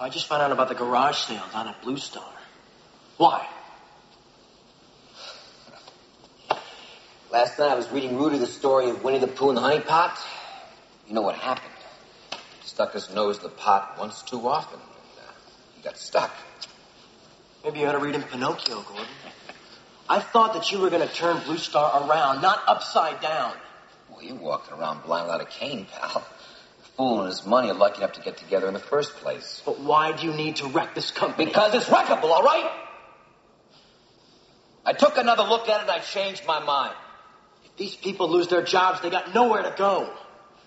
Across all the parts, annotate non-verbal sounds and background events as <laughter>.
I just found out about the garage sale down at Blue Star. Why? Last night I was reading Rudy the story of Winnie the Pooh and the honey pot. You know what happened? He stuck his nose in the pot once too often. And, uh, he got stuck. Maybe you ought to read him Pinocchio, Gordon. I thought that you were going to turn Blue Star around, not upside down. Well, you're walking around blind without a cane, pal. Fool and his money are lucky enough to get together in the first place. But why do you need to wreck this company? Because it's wreckable, all right? I took another look at it and I changed my mind. If these people lose their jobs, they got nowhere to go.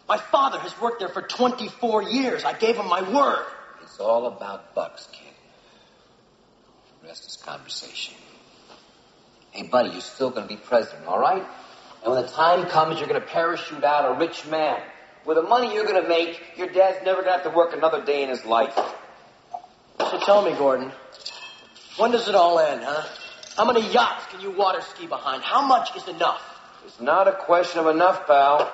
My father has worked there for 24 years. I gave him my word. It's all about bucks, kid. The rest is conversation. Hey, buddy, you're still going to be president, all right? And when the time comes, you're going to parachute out a rich man. With the money you're going to make, your dad's never going to have to work another day in his life. So tell me, Gordon, when does it all end, huh? How many yachts can you water ski behind? How much is enough? It's not a question of enough, pal.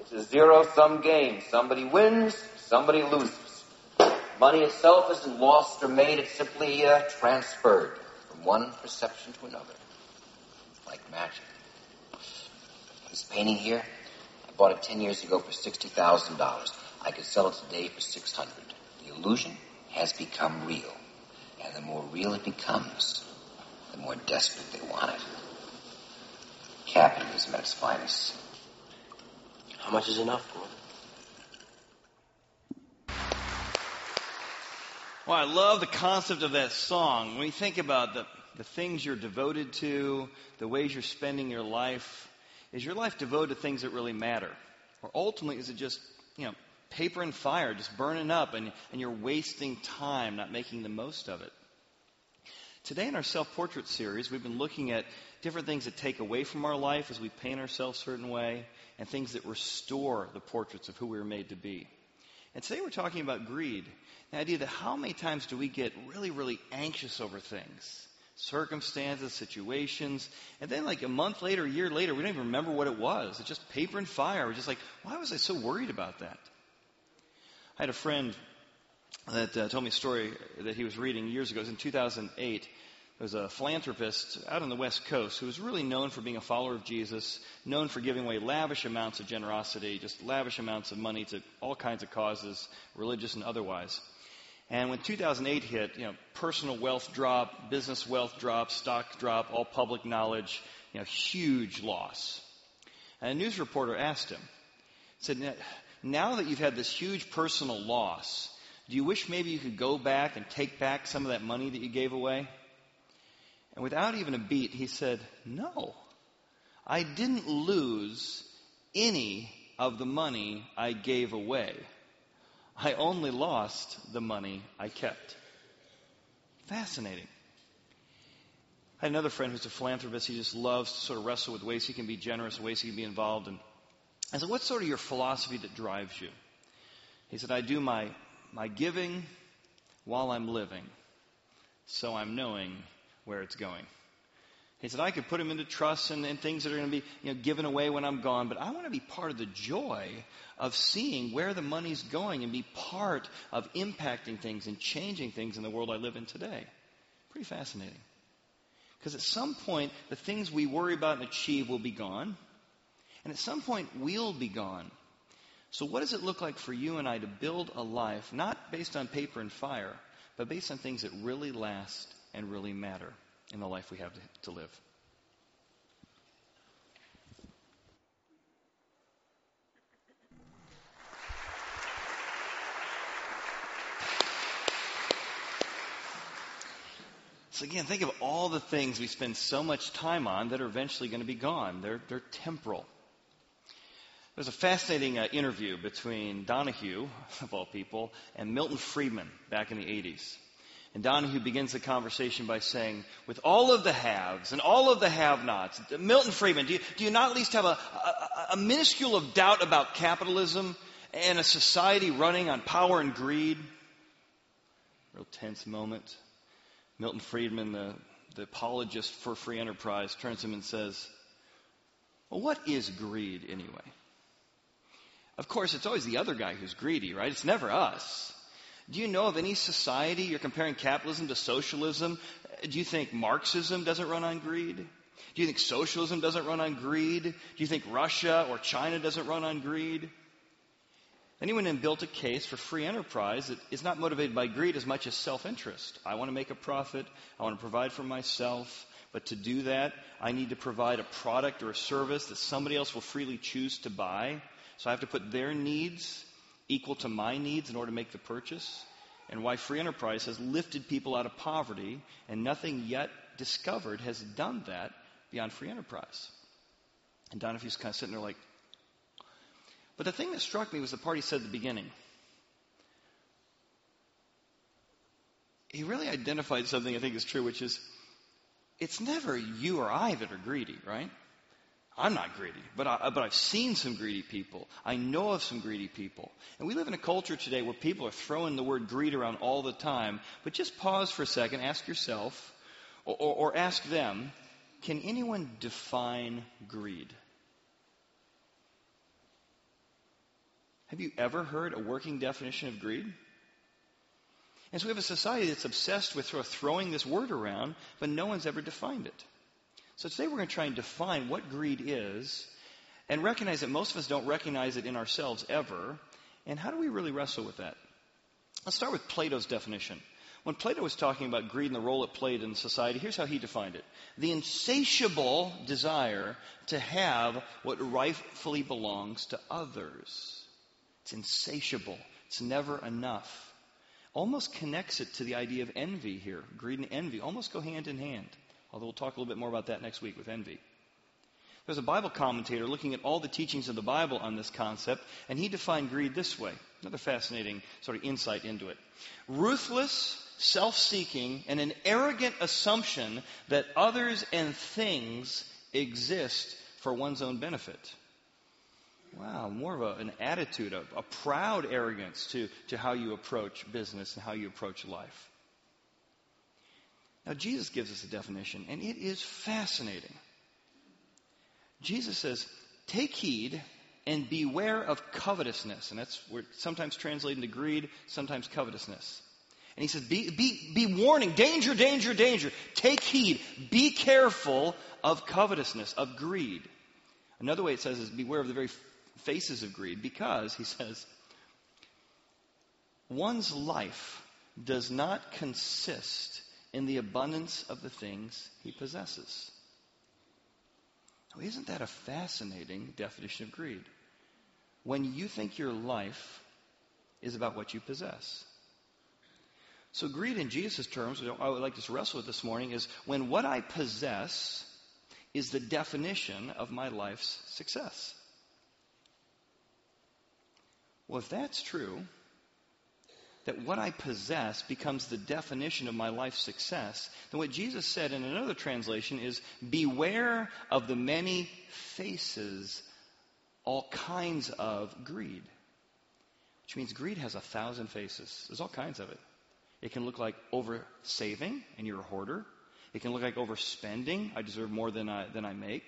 It's a zero sum game. Somebody wins, somebody loses. Money itself isn't lost or made, it's simply uh, transferred from one perception to another. Like magic. This painting here, I bought it ten years ago for sixty thousand dollars. I could sell it today for six hundred. The illusion has become real. And the more real it becomes, the more desperate they want it. Capitalism at its finest. How much is enough, Gordon? Well, I love the concept of that song. When you think about the, the things you're devoted to, the ways you're spending your life, is your life devoted to things that really matter? Or ultimately, is it just, you know, paper and fire, just burning up, and, and you're wasting time, not making the most of it? Today, in our self portrait series, we've been looking at different things that take away from our life as we paint ourselves a certain way, and things that restore the portraits of who we were made to be. And today we're talking about greed. The idea that how many times do we get really, really anxious over things? Circumstances, situations, and then like a month later, a year later, we don't even remember what it was. It's just paper and fire. We're just like, why was I so worried about that? I had a friend that uh, told me a story that he was reading years ago. It was in 2008. There was a philanthropist out on the West Coast who was really known for being a follower of Jesus, known for giving away lavish amounts of generosity, just lavish amounts of money to all kinds of causes, religious and otherwise. And when 2008 hit, you know, personal wealth drop, business wealth drop, stock drop, all public knowledge, you know, huge loss. And a news reporter asked him, said, now that you've had this huge personal loss, do you wish maybe you could go back and take back some of that money that you gave away? And without even a beat, he said, No. I didn't lose any of the money I gave away. I only lost the money I kept. Fascinating. I had another friend who's a philanthropist. He just loves to sort of wrestle with ways he can be generous, ways he can be involved. And I said, What's sort of your philosophy that drives you? He said, I do my, my giving while I'm living, so I'm knowing where it's going. He said, I could put them into trusts and, and things that are going to be you know, given away when I'm gone, but I want to be part of the joy of seeing where the money's going and be part of impacting things and changing things in the world I live in today. Pretty fascinating. Because at some point, the things we worry about and achieve will be gone. And at some point, we'll be gone. So, what does it look like for you and I to build a life, not based on paper and fire, but based on things that really last and really matter in the life we have to, live. So again, think of all the things we spend so much time on that are eventually going to be gone. They're, they're temporal. There's a fascinating uh, interview between Donahue, of all people, and Milton Friedman back in the 80s. And Donahue begins the conversation by saying, with all of the haves and all of the have nots, Milton Friedman, do you, do you not at least have a, a, a minuscule of doubt about capitalism and a society running on power and greed? Real tense moment. Milton Friedman, the, the apologist for free enterprise, turns to him and says, Well, what is greed anyway? Of course, it's always the other guy who's greedy, right? It's never us. Do you know of any society you're comparing capitalism to socialism? Uh, do you think Marxism doesn't run on greed? Do you think socialism doesn't run on greed? Do you think Russia or China doesn't run on greed? Anyone who built a case for free enterprise that is not motivated by greed as much as self interest. I want to make a profit. I want to provide for myself. But to do that, I need to provide a product or a service that somebody else will freely choose to buy. So I have to put their needs equal to my needs in order to make the purchase. And why free enterprise has lifted people out of poverty, and nothing yet discovered has done that beyond free enterprise. And Donahue kind of sitting there like, but the thing that struck me was the part he said at the beginning. He really identified something I think is true, which is it's never you or I that are greedy, right? I'm not greedy, but, I, but I've seen some greedy people. I know of some greedy people. And we live in a culture today where people are throwing the word greed around all the time. But just pause for a second, ask yourself, or, or, or ask them, can anyone define greed? Have you ever heard a working definition of greed? And so we have a society that's obsessed with throwing this word around, but no one's ever defined it. So today we're going to try and define what greed is and recognize that most of us don't recognize it in ourselves ever. And how do we really wrestle with that? Let's start with Plato's definition. When Plato was talking about greed and the role it played in society, here's how he defined it the insatiable desire to have what rightfully belongs to others. It's insatiable, it's never enough. Almost connects it to the idea of envy here. Greed and envy almost go hand in hand. Although we'll talk a little bit more about that next week with envy. There's a Bible commentator looking at all the teachings of the Bible on this concept, and he defined greed this way. Another fascinating sort of insight into it. Ruthless, self seeking, and an arrogant assumption that others and things exist for one's own benefit. Wow, more of a, an attitude, of a proud arrogance to, to how you approach business and how you approach life. Now, Jesus gives us a definition, and it is fascinating. Jesus says, Take heed and beware of covetousness. And that's sometimes translated into greed, sometimes covetousness. And he says, be, be, be warning, danger, danger, danger. Take heed, be careful of covetousness, of greed. Another way it says is beware of the very faces of greed, because, he says, one's life does not consist in the abundance of the things he possesses. Now, isn't that a fascinating definition of greed? When you think your life is about what you possess. So, greed in Jesus' terms, I would like to wrestle with this morning, is when what I possess is the definition of my life's success. Well, if that's true, that what I possess becomes the definition of my life's success, then what Jesus said in another translation is beware of the many faces, all kinds of greed. Which means greed has a thousand faces. There's all kinds of it. It can look like over saving and you're a hoarder. It can look like overspending. I deserve more than I, than I make.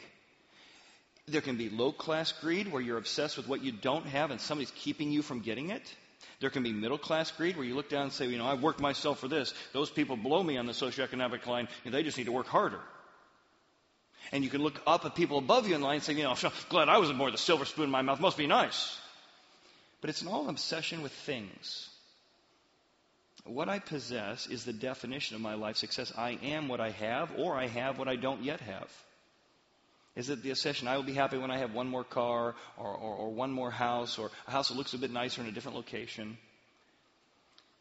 There can be low class greed where you're obsessed with what you don't have and somebody's keeping you from getting it. There can be middle class greed where you look down and say, you know, I've worked myself for this. Those people below me on the socioeconomic line, they just need to work harder. And you can look up at people above you in line and say, you know, <laughs> glad I wasn't born with a silver spoon in my mouth. Must be nice. But it's an all obsession with things. What I possess is the definition of my life success. I am what I have, or I have what I don't yet have. Is it the obsession? I will be happy when I have one more car or, or, or, one more house or a house that looks a bit nicer in a different location.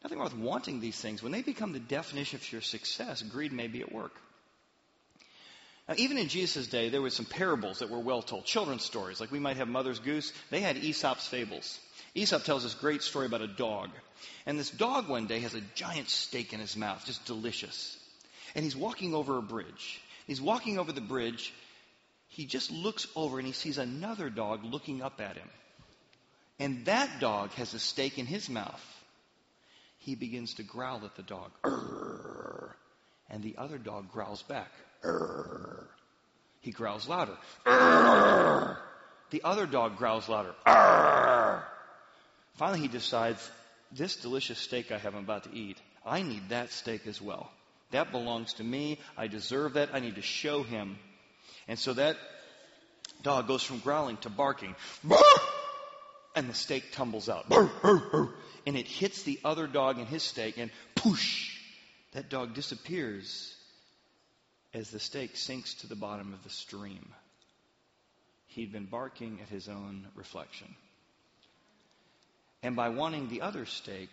Nothing wrong with wanting these things. When they become the definition of your success, greed may be at work. Now, even in Jesus' day, there were some parables that were well told, children's stories. Like we might have Mother's Goose. They had Aesop's fables. Aesop tells this great story about a dog. And this dog one day has a giant steak in his mouth, just delicious. And he's walking over a bridge. He's walking over the bridge, he just looks over and he sees another dog looking up at him. And that dog has a steak in his mouth. He begins to growl at the dog. Arr! And the other dog growls back. Arr! He growls louder. Arr! The other dog growls louder. Finally, he decides this delicious steak I have I'm about to eat, I need that steak as well. That belongs to me. I deserve that. I need to show him. And so that dog goes from growling to barking. And the steak tumbles out. And it hits the other dog in his steak, and poosh, that dog disappears as the steak sinks to the bottom of the stream. He'd been barking at his own reflection. And by wanting the other steak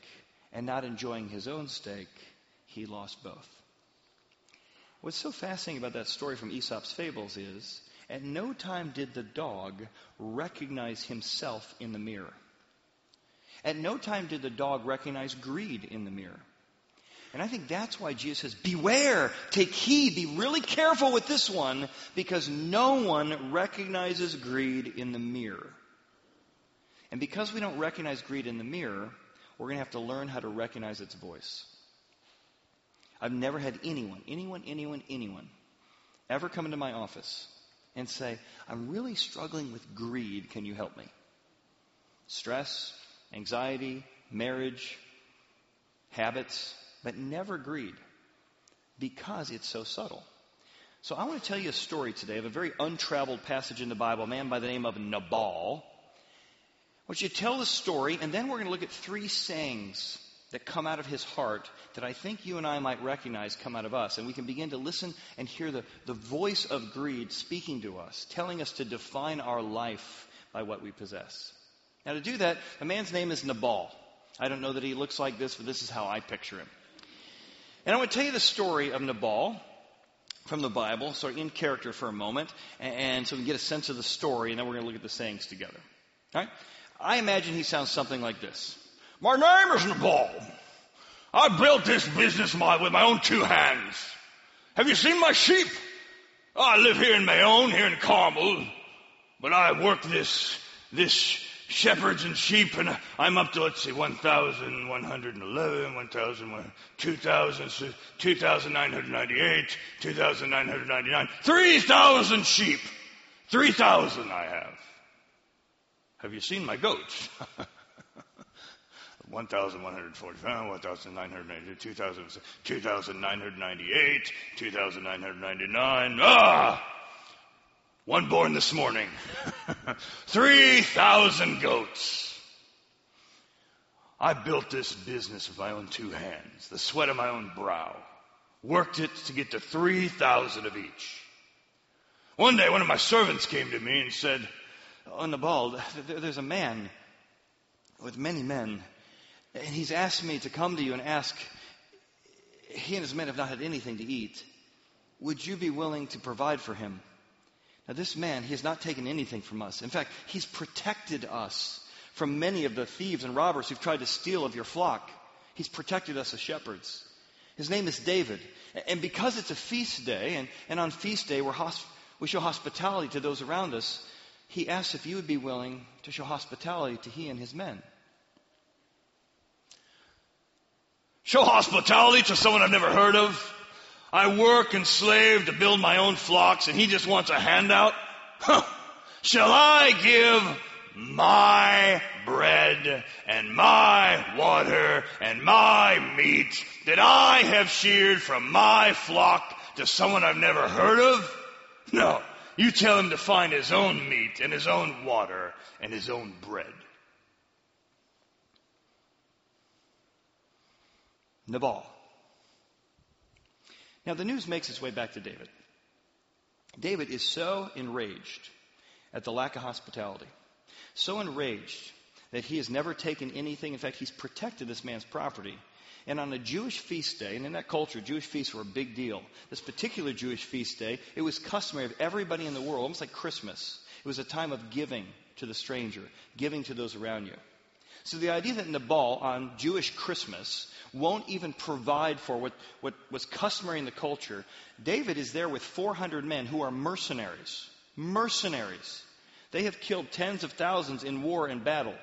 and not enjoying his own steak, he lost both. What's so fascinating about that story from Aesop's Fables is at no time did the dog recognize himself in the mirror. At no time did the dog recognize greed in the mirror. And I think that's why Jesus says, Beware, take heed, be really careful with this one, because no one recognizes greed in the mirror. And because we don't recognize greed in the mirror, we're going to have to learn how to recognize its voice. I've never had anyone, anyone, anyone, anyone ever come into my office and say, I'm really struggling with greed. Can you help me? Stress, anxiety, marriage, habits, but never greed because it's so subtle. So I want to tell you a story today of a very untraveled passage in the Bible, a man by the name of Nabal. I want you to tell the story, and then we're going to look at three sayings that come out of his heart that I think you and I might recognize come out of us. And we can begin to listen and hear the, the voice of greed speaking to us, telling us to define our life by what we possess. Now, to do that, the man's name is Nabal. I don't know that he looks like this, but this is how I picture him. And I want to tell you the story of Nabal from the Bible, so in character for a moment, and so we get a sense of the story, and then we're going to look at the sayings together. All right? I imagine he sounds something like this. My name is Nabal. I built this business my, with my own two hands. Have you seen my sheep? I live here in my own, here in Carmel, but I work this, this shepherds and sheep, and I'm up to, let's see, 1,111, 1,000, 2,000, 2,998, 2,999, 3,000 sheep. 3,000 I have. Have you seen my goats? <laughs> 1,145, 1,992, 2,998, 2,999. Ah! One born this morning. <laughs> 3,000 goats. I built this business with my own two hands, the sweat of my own brow. Worked it to get to 3,000 of each. One day, one of my servants came to me and said, On Nabal, there's a man with many men and he's asked me to come to you and ask, he and his men have not had anything to eat. Would you be willing to provide for him? Now, this man, he has not taken anything from us. In fact, he's protected us from many of the thieves and robbers who've tried to steal of your flock. He's protected us as shepherds. His name is David. And because it's a feast day, and, and on feast day hosp- we show hospitality to those around us, he asks if you would be willing to show hospitality to he and his men. Show hospitality to someone I've never heard of. I work and slave to build my own flocks and he just wants a handout? Huh. Shall I give my bread and my water and my meat that I have sheared from my flock to someone I've never heard of? No. You tell him to find his own meat and his own water and his own bread. Nabal. Now, the news makes its way back to David. David is so enraged at the lack of hospitality, so enraged that he has never taken anything. In fact, he's protected this man's property. And on a Jewish feast day, and in that culture, Jewish feasts were a big deal. This particular Jewish feast day, it was customary of everybody in the world, almost like Christmas. It was a time of giving to the stranger, giving to those around you. So the idea that Nabal on Jewish Christmas won't even provide for what, what was customary in the culture, David is there with 400 men who are mercenaries. Mercenaries. They have killed tens of thousands in war and battle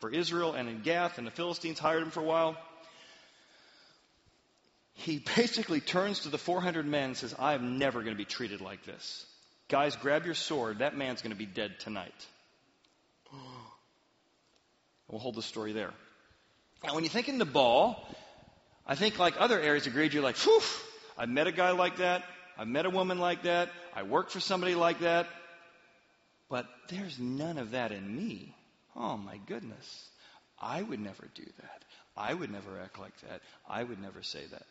for Israel and in Gath, and the Philistines hired him for a while. He <laughs> basically turns to the 400 men and says, I am never going to be treated like this. Guys, grab your sword. That man's going to be dead tonight. We'll hold the story there. Now, when you think in Nabal, I think like other areas of greed, you're like, whew, I met a guy like that. I met a woman like that. I worked for somebody like that. But there's none of that in me. Oh my goodness. I would never do that. I would never act like that. I would never say that.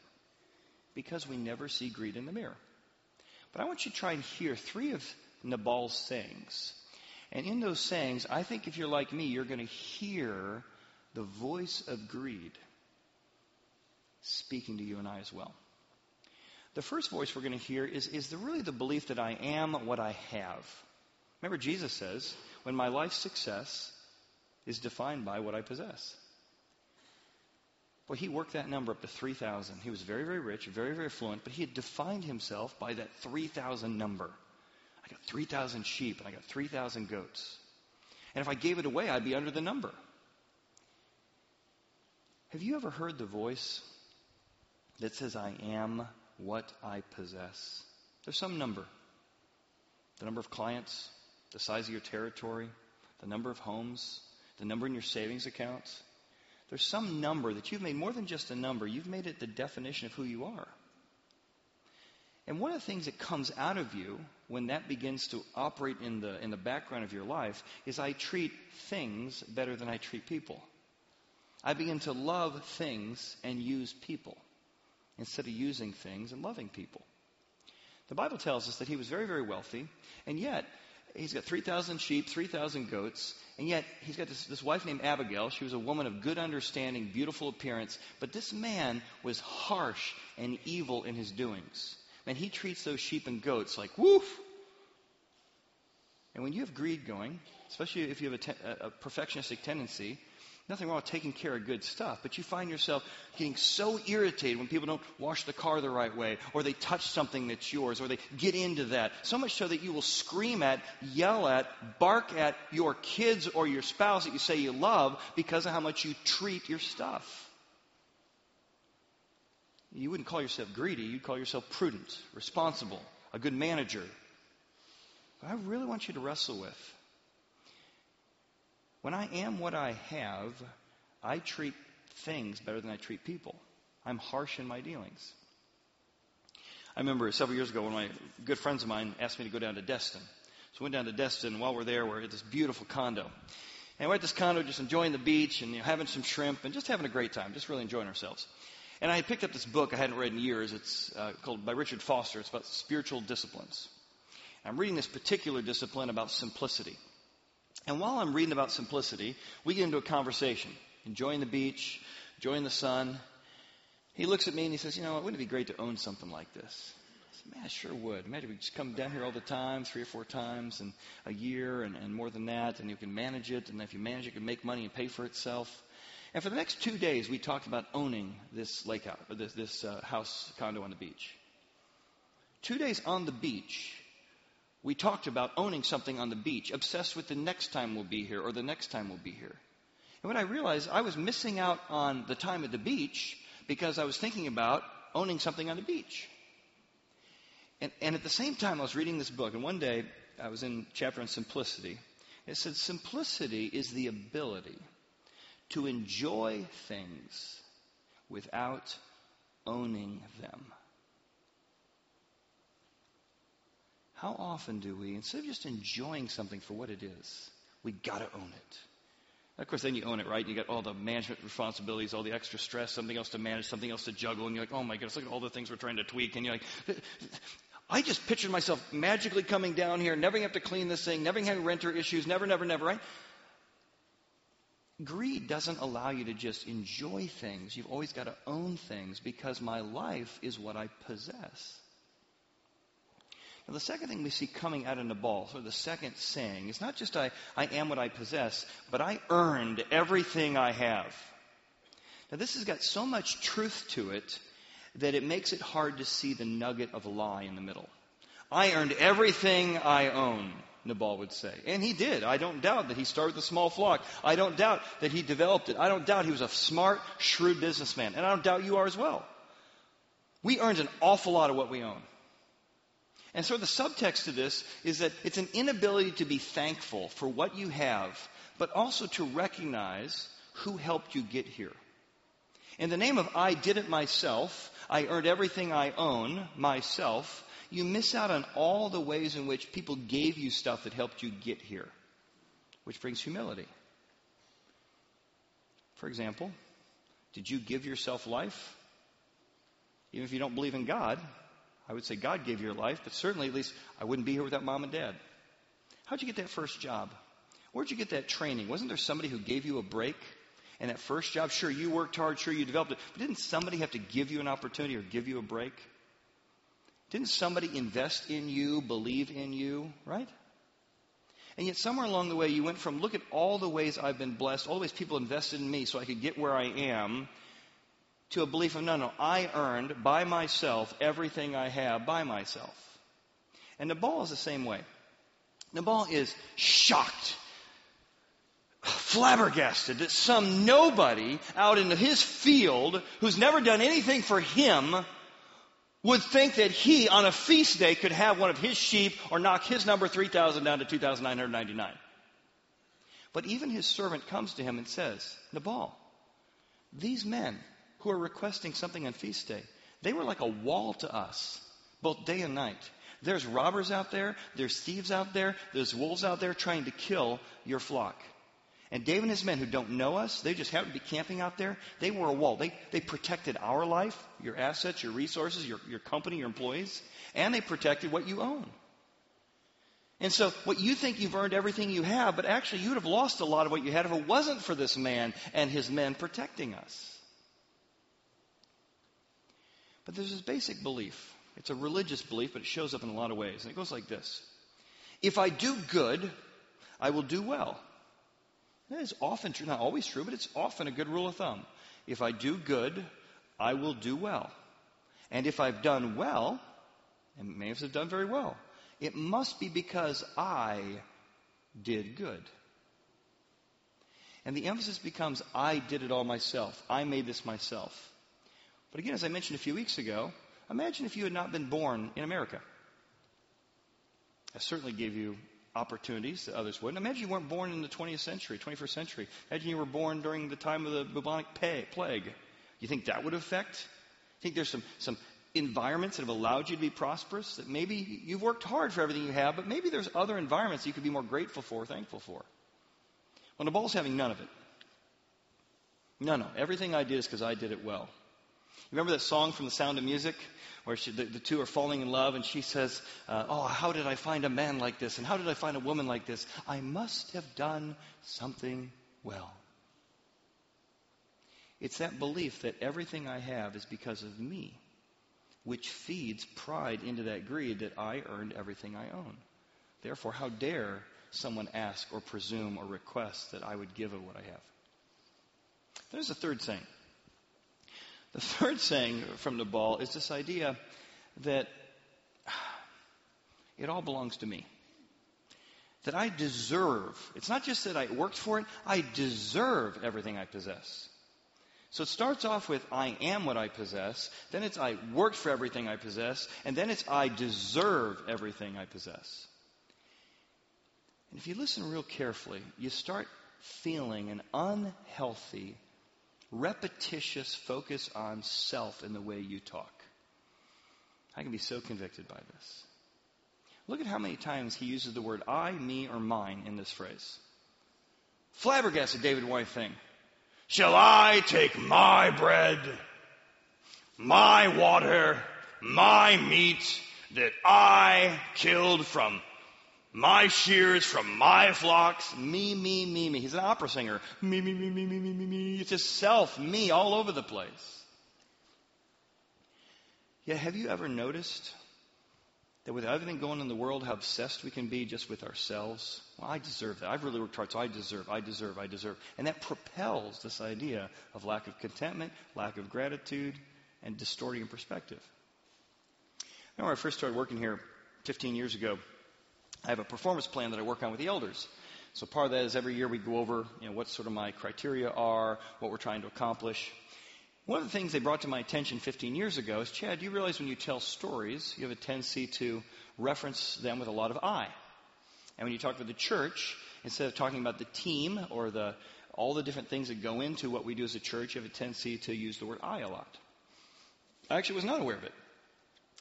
Because we never see greed in the mirror. But I want you to try and hear three of Nabal's sayings. And in those sayings, I think if you're like me, you're going to hear the voice of greed speaking to you and I as well. The first voice we're going to hear is, is the, really the belief that I am what I have. Remember, Jesus says, when my life's success is defined by what I possess. Well, he worked that number up to 3,000. He was very, very rich, very, very fluent, but he had defined himself by that 3,000 number. I got 3,000 sheep and I got 3,000 goats. And if I gave it away, I'd be under the number. Have you ever heard the voice that says, I am what I possess? There's some number. The number of clients, the size of your territory, the number of homes, the number in your savings account. There's some number that you've made more than just a number, you've made it the definition of who you are. And one of the things that comes out of you when that begins to operate in the, in the background of your life is I treat things better than I treat people. I begin to love things and use people instead of using things and loving people. The Bible tells us that he was very, very wealthy, and yet he's got 3,000 sheep, 3,000 goats, and yet he's got this, this wife named Abigail. She was a woman of good understanding, beautiful appearance, but this man was harsh and evil in his doings. And he treats those sheep and goats like, woof. And when you have greed going, especially if you have a, te- a perfectionistic tendency, Nothing wrong with taking care of good stuff, but you find yourself getting so irritated when people don't wash the car the right way, or they touch something that's yours, or they get into that. So much so that you will scream at, yell at, bark at your kids or your spouse that you say you love because of how much you treat your stuff. You wouldn't call yourself greedy, you'd call yourself prudent, responsible, a good manager. But I really want you to wrestle with when I am what I have, I treat things better than I treat people. I'm harsh in my dealings. I remember several years ago when my good friends of mine asked me to go down to Destin. So I went down to Destin, and while we're there, we're at this beautiful condo. And we're at this condo just enjoying the beach and you know, having some shrimp and just having a great time, just really enjoying ourselves. And I had picked up this book I hadn't read in years. It's uh, called by Richard Foster. It's about spiritual disciplines. I'm reading this particular discipline about simplicity. And while I'm reading about simplicity, we get into a conversation, enjoying the beach, enjoying the sun. He looks at me and he says, You know, wouldn't it be great to own something like this? I said, Man, I sure would. Imagine we just come down here all the time, three or four times in a year and, and more than that, and you can manage it. And if you manage it, you can make money and pay for itself. And for the next two days, we talked about owning this lake house, this, this uh, house condo on the beach. Two days on the beach, we talked about owning something on the beach, obsessed with the next time we'll be here or the next time we'll be here. And when I realized I was missing out on the time at the beach because I was thinking about owning something on the beach. And, and at the same time, I was reading this book, and one day I was in chapter on simplicity. It said, Simplicity is the ability to enjoy things without owning them. How often do we, instead of just enjoying something for what it is, we got to own it? Of course, then you own it, right? You got all the management responsibilities, all the extra stress, something else to manage, something else to juggle, and you're like, oh my goodness, look at all the things we're trying to tweak. And you're like, <laughs> I just pictured myself magically coming down here, never have to clean this thing, never having renter issues, never, never, never, right? Greed doesn't allow you to just enjoy things. You've always got to own things because my life is what I possess. Now, the second thing we see coming out of Nabal, so the second saying, is not just I, I am what I possess, but I earned everything I have. Now, this has got so much truth to it that it makes it hard to see the nugget of a lie in the middle. I earned everything I own, Nabal would say. And he did. I don't doubt that he started the small flock. I don't doubt that he developed it. I don't doubt he was a smart, shrewd businessman. And I don't doubt you are as well. We earned an awful lot of what we own. And so the subtext to this is that it's an inability to be thankful for what you have, but also to recognize who helped you get here. In the name of I did it myself, I earned everything I own myself, you miss out on all the ways in which people gave you stuff that helped you get here, which brings humility. For example, did you give yourself life? Even if you don't believe in God, I would say God gave you your life, but certainly at least I wouldn't be here without mom and dad. How'd you get that first job? Where'd you get that training? Wasn't there somebody who gave you a break? And that first job, sure, you worked hard, sure, you developed it, but didn't somebody have to give you an opportunity or give you a break? Didn't somebody invest in you, believe in you, right? And yet, somewhere along the way, you went from look at all the ways I've been blessed, all the ways people invested in me so I could get where I am, to a belief of no, no, I earned by myself everything I have by myself. And Nabal is the same way. Nabal is shocked, flabbergasted that some nobody out in his field who's never done anything for him would think that he, on a feast day, could have one of his sheep or knock his number 3,000 down to 2,999. But even his servant comes to him and says, Nabal, these men who are requesting something on feast day, they were like a wall to us, both day and night. There's robbers out there, there's thieves out there, there's wolves out there trying to kill your flock. And David and his men who don't know us, they just happen to be camping out there. They were a wall. They, they protected our life, your assets, your resources, your, your company, your employees, and they protected what you own. And so, what you think you've earned everything you have, but actually you would have lost a lot of what you had if it wasn't for this man and his men protecting us. But there's this basic belief. It's a religious belief, but it shows up in a lot of ways. And it goes like this If I do good, I will do well. That is often true, not always true, but it's often a good rule of thumb. If I do good, I will do well. And if I've done well, and us have done very well, it must be because I did good. And the emphasis becomes I did it all myself. I made this myself. But again, as I mentioned a few weeks ago, imagine if you had not been born in America. I certainly gave you opportunities that others wouldn't. Imagine you weren't born in the 20th century, 21st century. Imagine you were born during the time of the bubonic plague. You think that would affect? You think there's some, some environments that have allowed you to be prosperous? That maybe you've worked hard for everything you have, but maybe there's other environments you could be more grateful for, thankful for. Well, Nabal's having none of it. No, no. Everything I did is because I did it well. Remember that song from The Sound of Music? where she, the, the, two are falling in love, and she says, uh, Oh, how did I find a man like this? And how did I find a woman like this? I must have done something well. It's that belief that everything I have is because of me, which feeds pride into that greed that I earned everything I own. Therefore, how dare someone ask or presume or request that I would give of what I have? There's a third saying. The third saying from Nabal is this idea that <sighs> it all belongs to me. That I deserve, it's not just that I worked for it, I deserve everything I possess. So it starts off with I am what I possess, then it's I worked for everything I possess, and then it's I deserve everything I possess. And if you listen real carefully, you start feeling an unhealthy repetitious focus on self in the way you talk. I can be so convicted by this. Look at how many times he uses the word I, me, or mine in this phrase. Flabbergasted David White thing. Shall I take my bread, my water, my meat that I killed from my shears from my flocks. Me, me, me, me. He's an opera singer. Me, me, me, me, me, me, me, me. It's just self, me, all over the place. Yeah, have you ever noticed that with everything going on in the world, how obsessed we can be just with ourselves? Well, I deserve that. I've really worked hard, so I deserve, I deserve, I deserve. And that propels this idea of lack of contentment, lack of gratitude, and distorting perspective. I remember I first started working here 15 years ago. I have a performance plan that I work on with the elders. So part of that is every year we go over, you know, what sort of my criteria are, what we're trying to accomplish. One of the things they brought to my attention 15 years ago is, Chad, Do you realize when you tell stories, you have a tendency to reference them with a lot of I. And when you talk about the church, instead of talking about the team or the all the different things that go into what we do as a church, you have a tendency to use the word I a lot. I actually was not aware of it.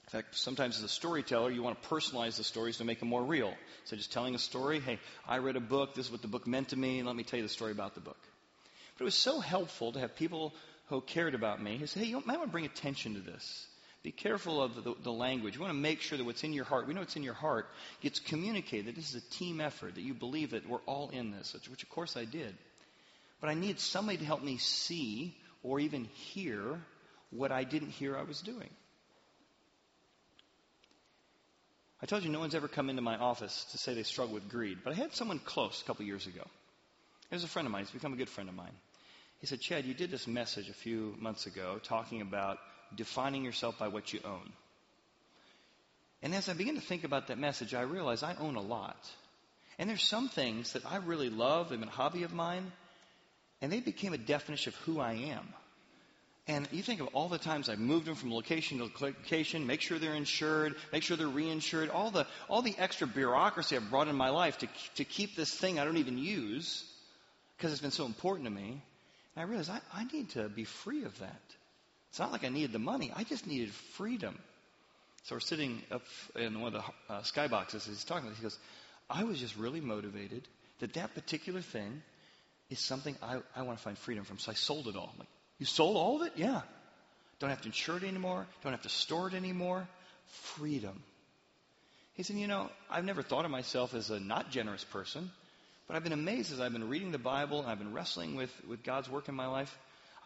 In fact, sometimes as a storyteller, you want to personalize the stories to make them more real. So just telling a story, hey, I read a book, this is what the book meant to me, and let me tell you the story about the book. But it was so helpful to have people who cared about me who said, hey, you might want to bring attention to this. Be careful of the, the, language. You want to make sure that what's in your heart, we know what's in your heart, gets communicated, that this is a team effort, that you believe that we're all in this, which, which of course I did. But I needed somebody to help me see or even hear what I didn't hear I was doing. I told you no one's ever come into my office to say they struggle with greed, but I had someone close a couple years ago. He was a friend of mine. He's become a good friend of mine. He said, Chad, you did this message a few months ago talking about defining yourself by what you own. And as I began to think about that message, I realized I own a lot. And there's some things that I really love, they've been a hobby of mine, and they became a definition of who I am. And you think of all the times I've moved them from location to location, make sure they're insured, make sure they're reinsured, all the, all the extra bureaucracy I've brought in my life to, to keep this thing I don't even use because it's been so important to me. And I realized I, I need to be free of that. It's not like I needed the money. I just needed freedom. So we're sitting up in one of the uh, skyboxes. He's talking. He goes, "I was just really motivated that that particular thing is something I, I want to find freedom from. So I sold it all. I'm like, you sold all of it? Yeah. Don't have to insure it anymore. Don't have to store it anymore. Freedom. He said, You know, I've never thought of myself as a not generous person, but I've been amazed as I've been reading the Bible and I've been wrestling with, with God's work in my life.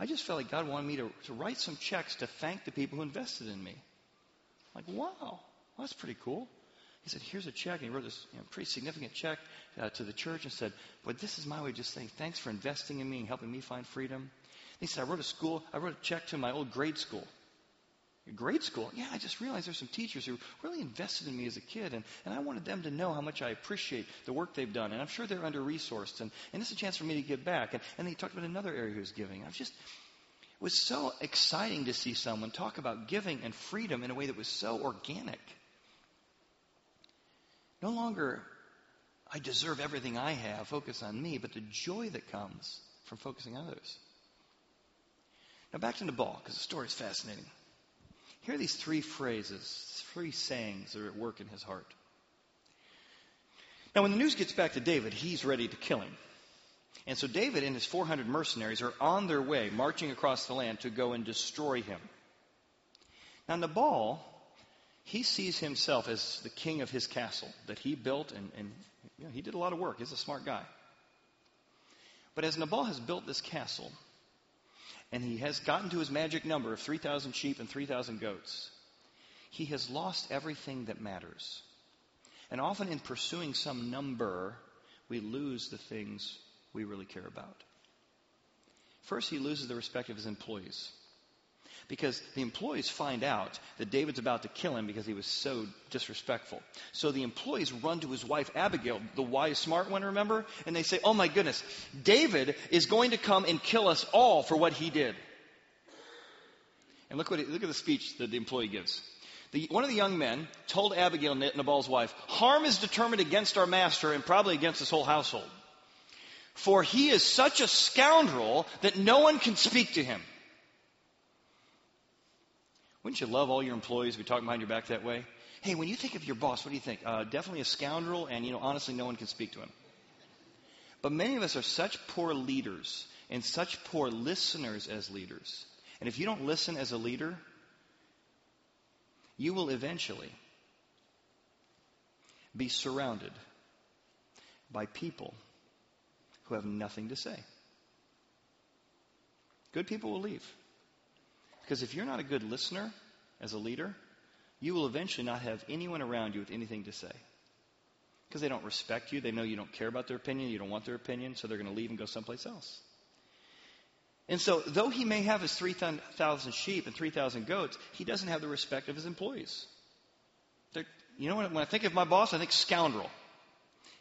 I just felt like God wanted me to, to write some checks to thank the people who invested in me. I'm like, wow, well, that's pretty cool. He said, here's a check. And he wrote this you know, pretty significant check uh, to the church and said, but this is my way of just saying thanks for investing in me and helping me find freedom. He said, I wrote a school, I wrote a check to my old grade school. Grade school? Yeah, I just realized there's some teachers who really invested in me as a kid, and, and I wanted them to know how much I appreciate the work they've done. And I'm sure they're under resourced, and, and this is a chance for me to give back. And, and he talked about another area he was giving. I was just, it was so exciting to see someone talk about giving and freedom in a way that was so organic. No longer, I deserve everything I have, focus on me, but the joy that comes from focusing on others. Now back to Nabal, because the story is fascinating. Here are these three phrases, three sayings that are at work in his heart. Now, when the news gets back to David, he's ready to kill him. And so David and his 400 mercenaries are on their way, marching across the land to go and destroy him. Now, Nabal, he sees himself as the king of his castle that he built, and, and you know, he did a lot of work. He's a smart guy. But as Nabal has built this castle, and he has gotten to his magic number of 3,000 sheep and 3,000 goats, he has lost everything that matters. And often in pursuing some number, we lose the things we really care about. First, he loses the respect of his employees. Because the employees find out that David's about to kill him because he was so disrespectful. So the employees run to his wife Abigail, the wise, smart one, remember? And they say, Oh my goodness, David is going to come and kill us all for what he did. And look, what he, look at the speech that the employee gives. The, one of the young men told Abigail, Nabal's wife, Harm is determined against our master and probably against his whole household. For he is such a scoundrel that no one can speak to him. Wouldn't you love all your employees to be talking behind your back that way? Hey, when you think of your boss, what do you think? Uh, definitely a scoundrel, and you know, honestly, no one can speak to him. But many of us are such poor leaders and such poor listeners as leaders. And if you don't listen as a leader, you will eventually be surrounded by people who have nothing to say. Good people will leave. Because if you're not a good listener as a leader, you will eventually not have anyone around you with anything to say. Because they don't respect you. They know you don't care about their opinion. You don't want their opinion. So they're going to leave and go someplace else. And so, though he may have his 3,000 sheep and 3,000 goats, he doesn't have the respect of his employees. They're, you know, when I think of my boss, I think scoundrel.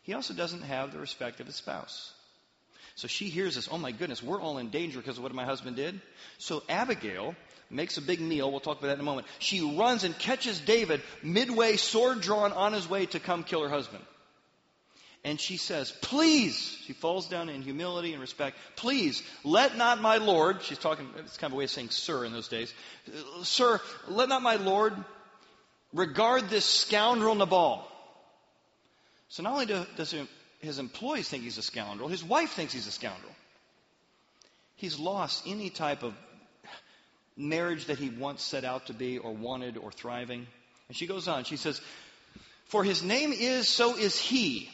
He also doesn't have the respect of his spouse. So she hears this, oh my goodness, we're all in danger because of what my husband did. So Abigail makes a big meal. We'll talk about that in a moment. She runs and catches David midway, sword drawn, on his way to come kill her husband. And she says, Please, she falls down in humility and respect, please, let not my Lord, she's talking, it's kind of a way of saying sir in those days, sir, let not my Lord regard this scoundrel Nabal. So not only does his employees think he's a scoundrel, his wife thinks he's a scoundrel. He's lost any type of marriage that he once set out to be or wanted or thriving. And she goes on, she says, For his name is, so is he.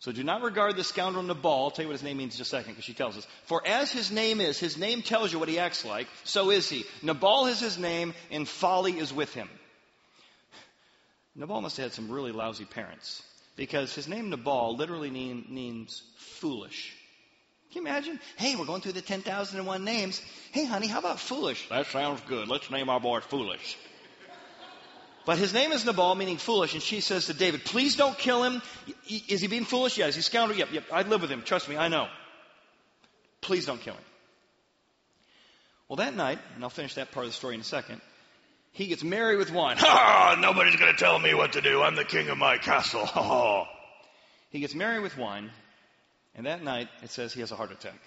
So do not regard the scoundrel Nabal. I'll tell you what his name means in just a second because she tells us. For as his name is, his name tells you what he acts like, so is he. Nabal is his name, and folly is with him. Nabal must have had some really lousy parents because his name Nabal literally mean, means foolish. Can you imagine? Hey, we're going through the 10,001 names. Hey, honey, how about foolish? That sounds good. Let's name our boy foolish. But his name is Nabal, meaning foolish, and she says to David, please don't kill him. Is he being foolish? Yes. Is he scoundrel? Yep, yep. I'd live with him. Trust me, I know. Please don't kill him. Well, that night, and I'll finish that part of the story in a second, he gets merry with wine. Ha! Nobody's going to tell me what to do. I'm the king of my castle. Ha! <laughs> He gets merry with wine, and that night, it says he has a heart attack.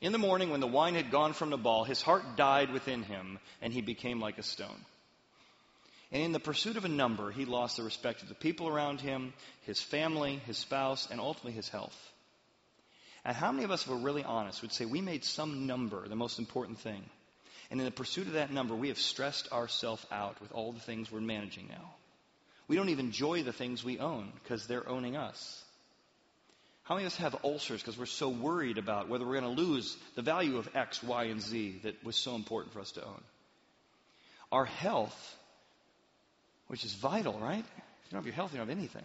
In the morning, when the wine had gone from Nabal, his heart died within him, and he became like a stone. And in the pursuit of a number, he lost the respect of the people around him, his family, his spouse, and ultimately his health. And how many of us, if we're really honest, would say we made some number the most important thing? And in the pursuit of that number, we have stressed ourselves out with all the things we're managing now. We don't even enjoy the things we own because they're owning us. How many of us have ulcers because we're so worried about whether we're going to lose the value of X, Y, and Z that was so important for us to own? Our health which is vital, right? If you don't have your health, you don't have anything.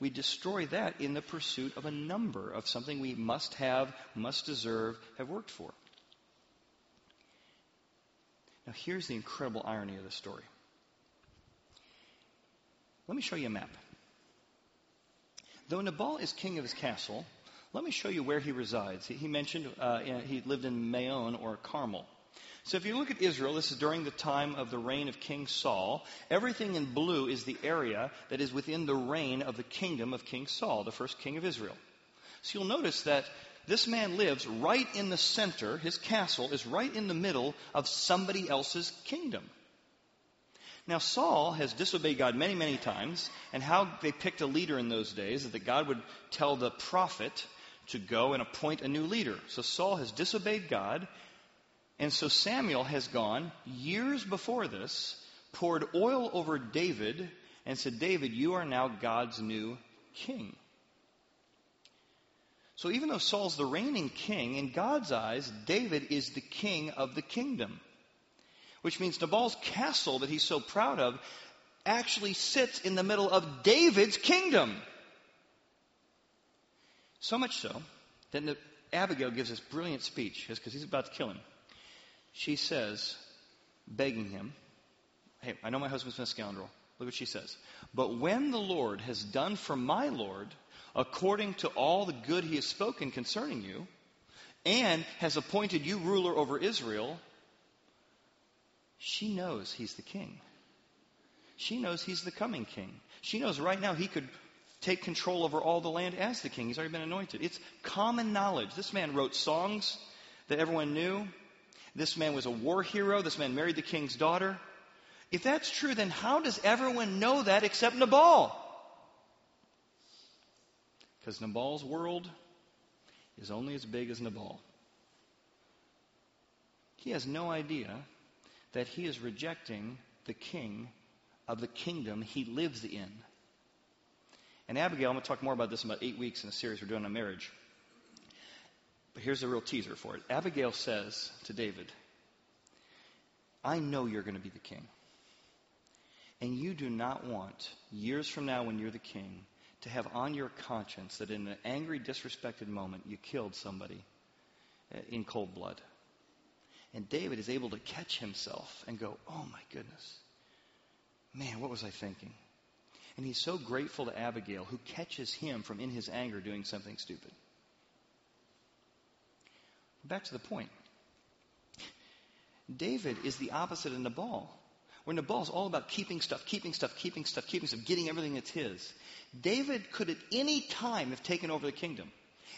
We destroy that in the pursuit of a number of something we must have, must deserve, have worked for. Now, here's the incredible irony of the story. Let me show you a map. Though Nabal is king of his castle, let me show you where he resides. He, mentioned uh, he lived in Maon or Carmel. So if you look at Israel, this is during the time of the reign of King Saul. Everything in blue is the area that is within the reign of the kingdom of King Saul, the first king of Israel. So you'll notice that this man lives right in the center. His castle is right in the middle of somebody else's kingdom. Now, Saul has disobeyed God many, many times, and how they picked a leader in those days is that God would tell the prophet to go and appoint a new leader. So Saul has disobeyed God, and so Samuel has gone years before this, poured oil over David, and said, David, you are now God's new king. So even though Saul's the reigning king, in God's eyes, David is the king of the kingdom. Which means Nabal's castle that he's so proud of actually sits in the middle of David's kingdom. So much so that Abigail gives this brilliant speech because he's about to kill him she says, begging him, Hey, I know my husband's been a scoundrel. Look what she says. But when the Lord has done for my Lord according to all the good he has spoken concerning you, and has appointed you ruler over Israel, she knows he's the king. She knows he's the coming king. She knows right now he could take control over all the land as the king. He's already been anointed. It's common knowledge. This man wrote songs that everyone knew. This man was a war hero. This man married the king's daughter. If that's true, then how does everyone know that except Nabal? Because Nabal's world is only as big as Nabal. He has no idea that he is rejecting the king of the kingdom he lives in. And Abigail, I'm going to talk more about this in about eight weeks in a series we're doing on marriage. But here's a real teaser for it. Abigail says to David, I know you're going to be the king. And you do not want, years from now when you're the king, to have on your conscience that in an angry, disrespected moment you killed somebody uh, in cold blood. And David is able to catch himself and go, Oh my goodness. Man, what was I thinking? And he's so grateful to Abigail who catches him from in his anger doing something stupid. Back to the point. David is the opposite of Nabal. where Nabal's all about keeping stuff, keeping stuff, keeping stuff, keeping stuff, getting everything that's his. David could at any time have taken over the kingdom.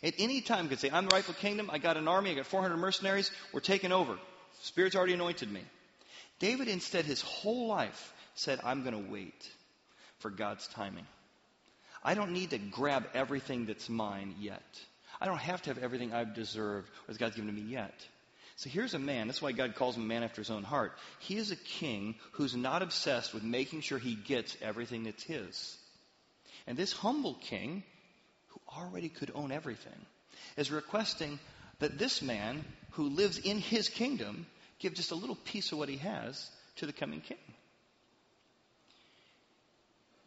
At any time could say, I'm the rightful kingdom, I got an army, I got 400 mercenaries, we're taking over. Spirit's already anointed me. David instead his whole life said, I'm going to wait for God's timing. I don't need to grab everything that's mine yet. I don't have to have everything I've deserved or God's given to me yet. So here's a man. That's why God calls him a man after his own heart. He is a king who's not obsessed with making sure he gets everything that's his. And this humble king, already could own everything, is requesting that this man who lives in his kingdom give just a little piece of what he has to the coming king.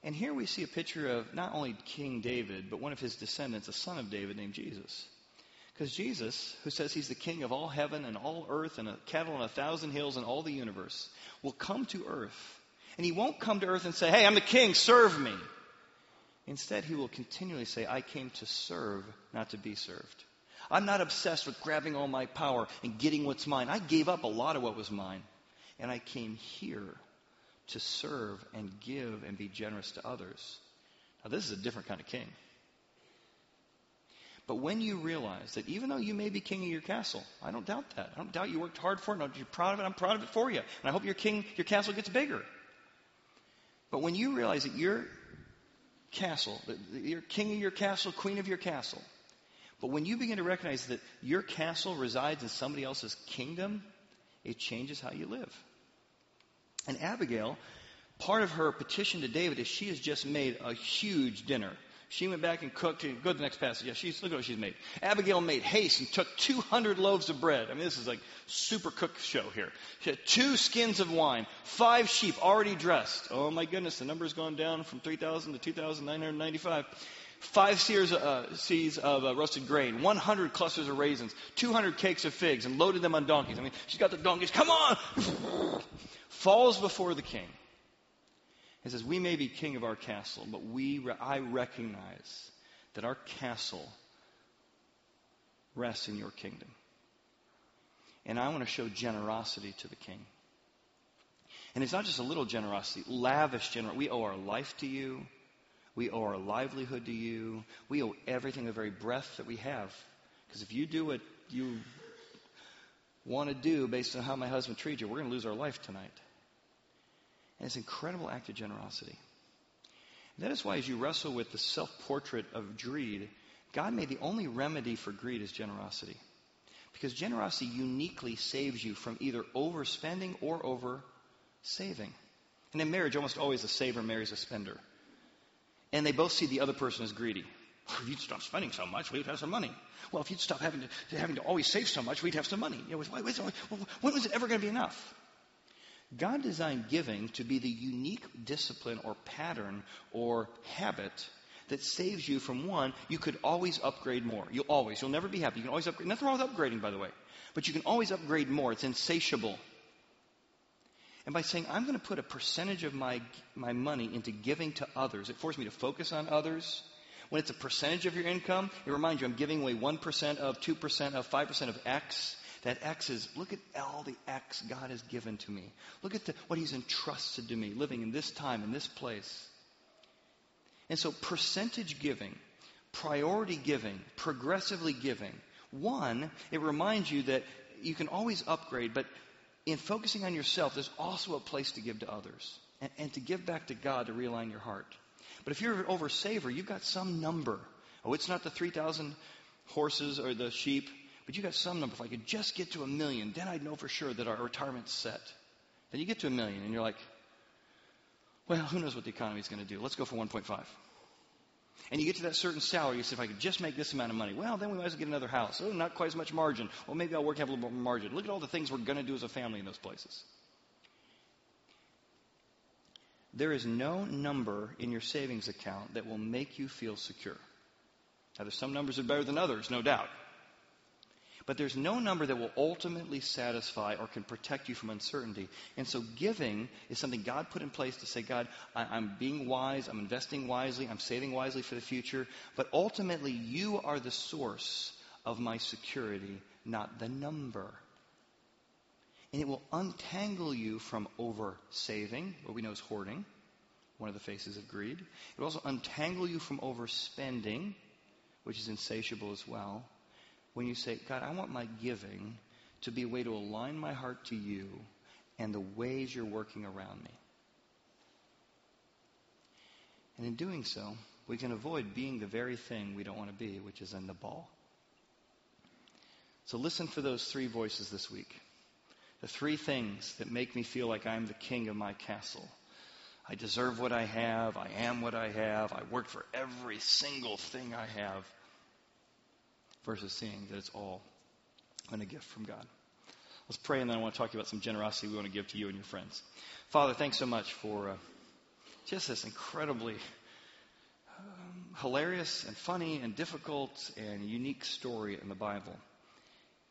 And here we see a picture of not only King David, but one of his descendants, a son of David named Jesus. Because Jesus, who says he's the king of all heaven and all earth and cattle on a thousand hills and all the universe, will come to earth. And he won't come to earth and say, Hey, I'm the king, serve me. Instead, he will continually say, I came to serve, not to be served. I'm not obsessed with grabbing all my power and getting what's mine. I gave up a lot of what was mine. And I came here to serve and give and be generous to others. Now, this is a different kind of king. But when you realize that even though you may be king of your castle, I don't doubt that. I don't doubt you worked hard for it. you're proud of it. I'm proud of it for you. And I hope your king, your castle gets bigger. But when you realize that your castle, you're king of your castle, queen of your castle, but when you begin to recognize that your castle resides in somebody else's kingdom, it changes how you live. And Abigail, part of her petition to David is she has just made a huge dinner. She went back and cooked. Go to the next passage. Yeah, she's, look at what she's made. Abigail made haste and took 200 loaves of bread. I mean, this is like super cook show here. She had two skins of wine, five sheep already dressed. Oh my goodness, the number's gone down from 3,000 to 2,995 five sears, uh, seeds of uh, roasted grain, 100 clusters of raisins, 200 cakes of figs, and loaded them on donkeys. I mean, she's got the donkeys. Come on! <laughs> Falls before the king. He says, We may be king of our castle, but we, I recognize that our castle rests in your kingdom. And I want to show generosity to the king. And it's not just a little generosity, lavish generosity. We owe our life to you. We owe our livelihood to you. We owe everything, the very breath that we have. Because if you do what you want to do based on how my husband treats you, we're going to lose our life tonight. And it's an incredible act of generosity. And that is why, as you wrestle with the self portrait of greed, God made the only remedy for greed is generosity. Because generosity uniquely saves you from either overspending or over saving. And in marriage, almost always a saver marries a spender and they both see the other person as greedy. If you'd stop spending so much, we'd have some money. Well, if you'd stop having to, having to always save so much, we'd have some money. You know, wait, wait, when was it ever going to be enough? God designed giving to be the unique discipline or pattern or habit that saves you from one, you could always upgrade more. You'll always, you'll never be happy. You can always upgrade. Nothing wrong with upgrading, by the way. But you can always upgrade more. It's insatiable. And by saying, I'm going to put a percentage of my, my money into giving to others, it forces me to focus on others. When it's a percentage of your income, it reminds you I'm giving away 1% of, 2% of, 5% of X. That X is, look at all the X God has given to me. Look at the, what He's entrusted to me, living in this time, in this place. And so, percentage giving, priority giving, progressively giving. One, it reminds you that you can always upgrade, but in focusing on yourself, there's also a place to give to others and, and to give back to God to realign your heart. But if you're an oversaver, you've got some number. Oh, it's not the 3,000 horses or the sheep, but you got some number. If I could just get to a million, then I'd know for sure that our retirement's set. Then you get to a million and you're like, well, who knows what the economy is going to do? Let's go for 1.5 and you get to that certain salary, you say, if I could just make this amount of money, well, then we might as well get another house. Oh, not quite as much margin. Well, maybe I'll work have a little more margin. Look at all the things we're going to do as a family in those places. There is no number in your savings account that will make you feel secure. Now, there's some numbers that are better than others, no doubt. But there's no number that will ultimately satisfy or can protect you from uncertainty. And so giving is something God put in place to say, God, I, am being wise, I'm investing wisely, I'm saving wisely for the future. But ultimately, you are the source of my security, not the number. And it will untangle you from over saving, what we know is hoarding, one of the faces of greed. It will also untangle you from overspending, which is insatiable as well. When you say, God, I want my giving to be a way to align my heart to you and the ways you're working around me. And in doing so, we can avoid being the very thing we don't want to be, which is in the ball. So listen for those three voices this week. The three things that make me feel like I'm the king of my castle. I deserve what I have. I am what I have. I work for every single thing I have. Versus seeing that it's all been a gift from God. Let's pray, and then I want to talk to you about some generosity we want to give to you and your friends. Father, thanks so much for uh, just this incredibly um, hilarious and funny and difficult and unique story in the Bible.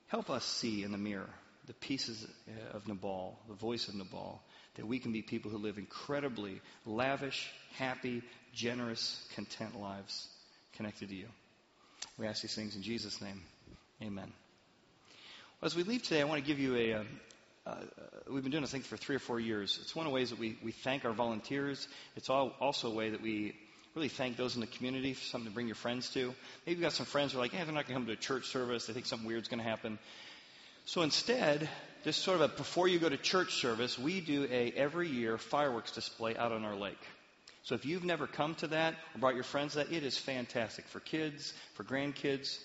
Help us see in the mirror the pieces of Nabal, the voice of Nabal, that we can be people who live incredibly lavish, happy, generous, content lives connected to you. We ask these things in Jesus' name. Amen. As we leave today, I want to give you a. Uh, uh, we've been doing this thing for three or four years. It's one of the ways that we, we thank our volunteers. It's all, also a way that we really thank those in the community for something to bring your friends to. Maybe you've got some friends who are like, hey, they're not going to come to a church service. They think something weird's going to happen. So instead, just sort of a before you go to church service, we do a every year fireworks display out on our lake. So if you've never come to that or brought your friends that, it is fantastic for kids, for grandkids.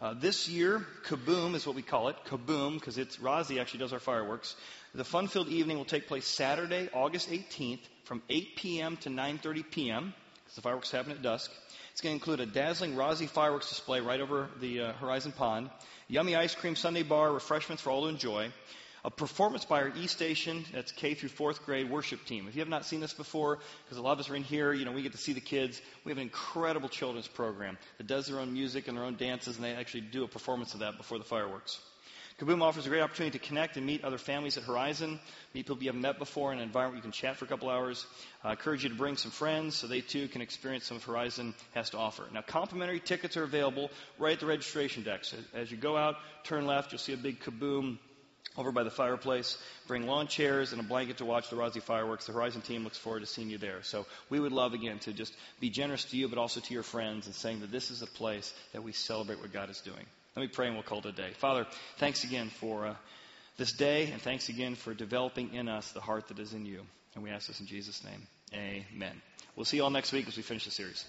Uh, this year, Kaboom is what we call it. Kaboom, because it's Rozzi actually does our fireworks. The fun-filled evening will take place Saturday, August 18th, from 8 p.m. to 9:30 p.m. because the fireworks happen at dusk. It's going to include a dazzling Rozzi fireworks display right over the uh, Horizon Pond, yummy ice cream sundae bar, refreshments for all to enjoy, a performance by our E Station, that's K through fourth grade worship team. If you have not seen this before, because a lot of us are in here, you know, we get to see the kids. We have an incredible children's program that does their own music and their own dances, and they actually do a performance of that before the fireworks. Kaboom offers a great opportunity to connect and meet other families at Horizon, meet people you haven't met before in an environment you can chat for a couple hours. I encourage you to bring some friends so they too can experience some of Horizon has to offer. Now, complimentary tickets are available right at the registration desk. As you go out, turn left, you'll see a big Kaboom over by the fireplace. Bring lawn chairs and a blanket to watch the Rozzi fireworks. The Horizon team looks forward to seeing you there. So we would love, again, to just be generous to you, but also to your friends and saying that this is a place that we celebrate what God is doing. Let me pray and we'll call it a day. Father, thanks again for uh, this day, and thanks again for developing in us the heart that is in you. And we ask this in Jesus' name. Amen. We'll see you all next week as we finish the series.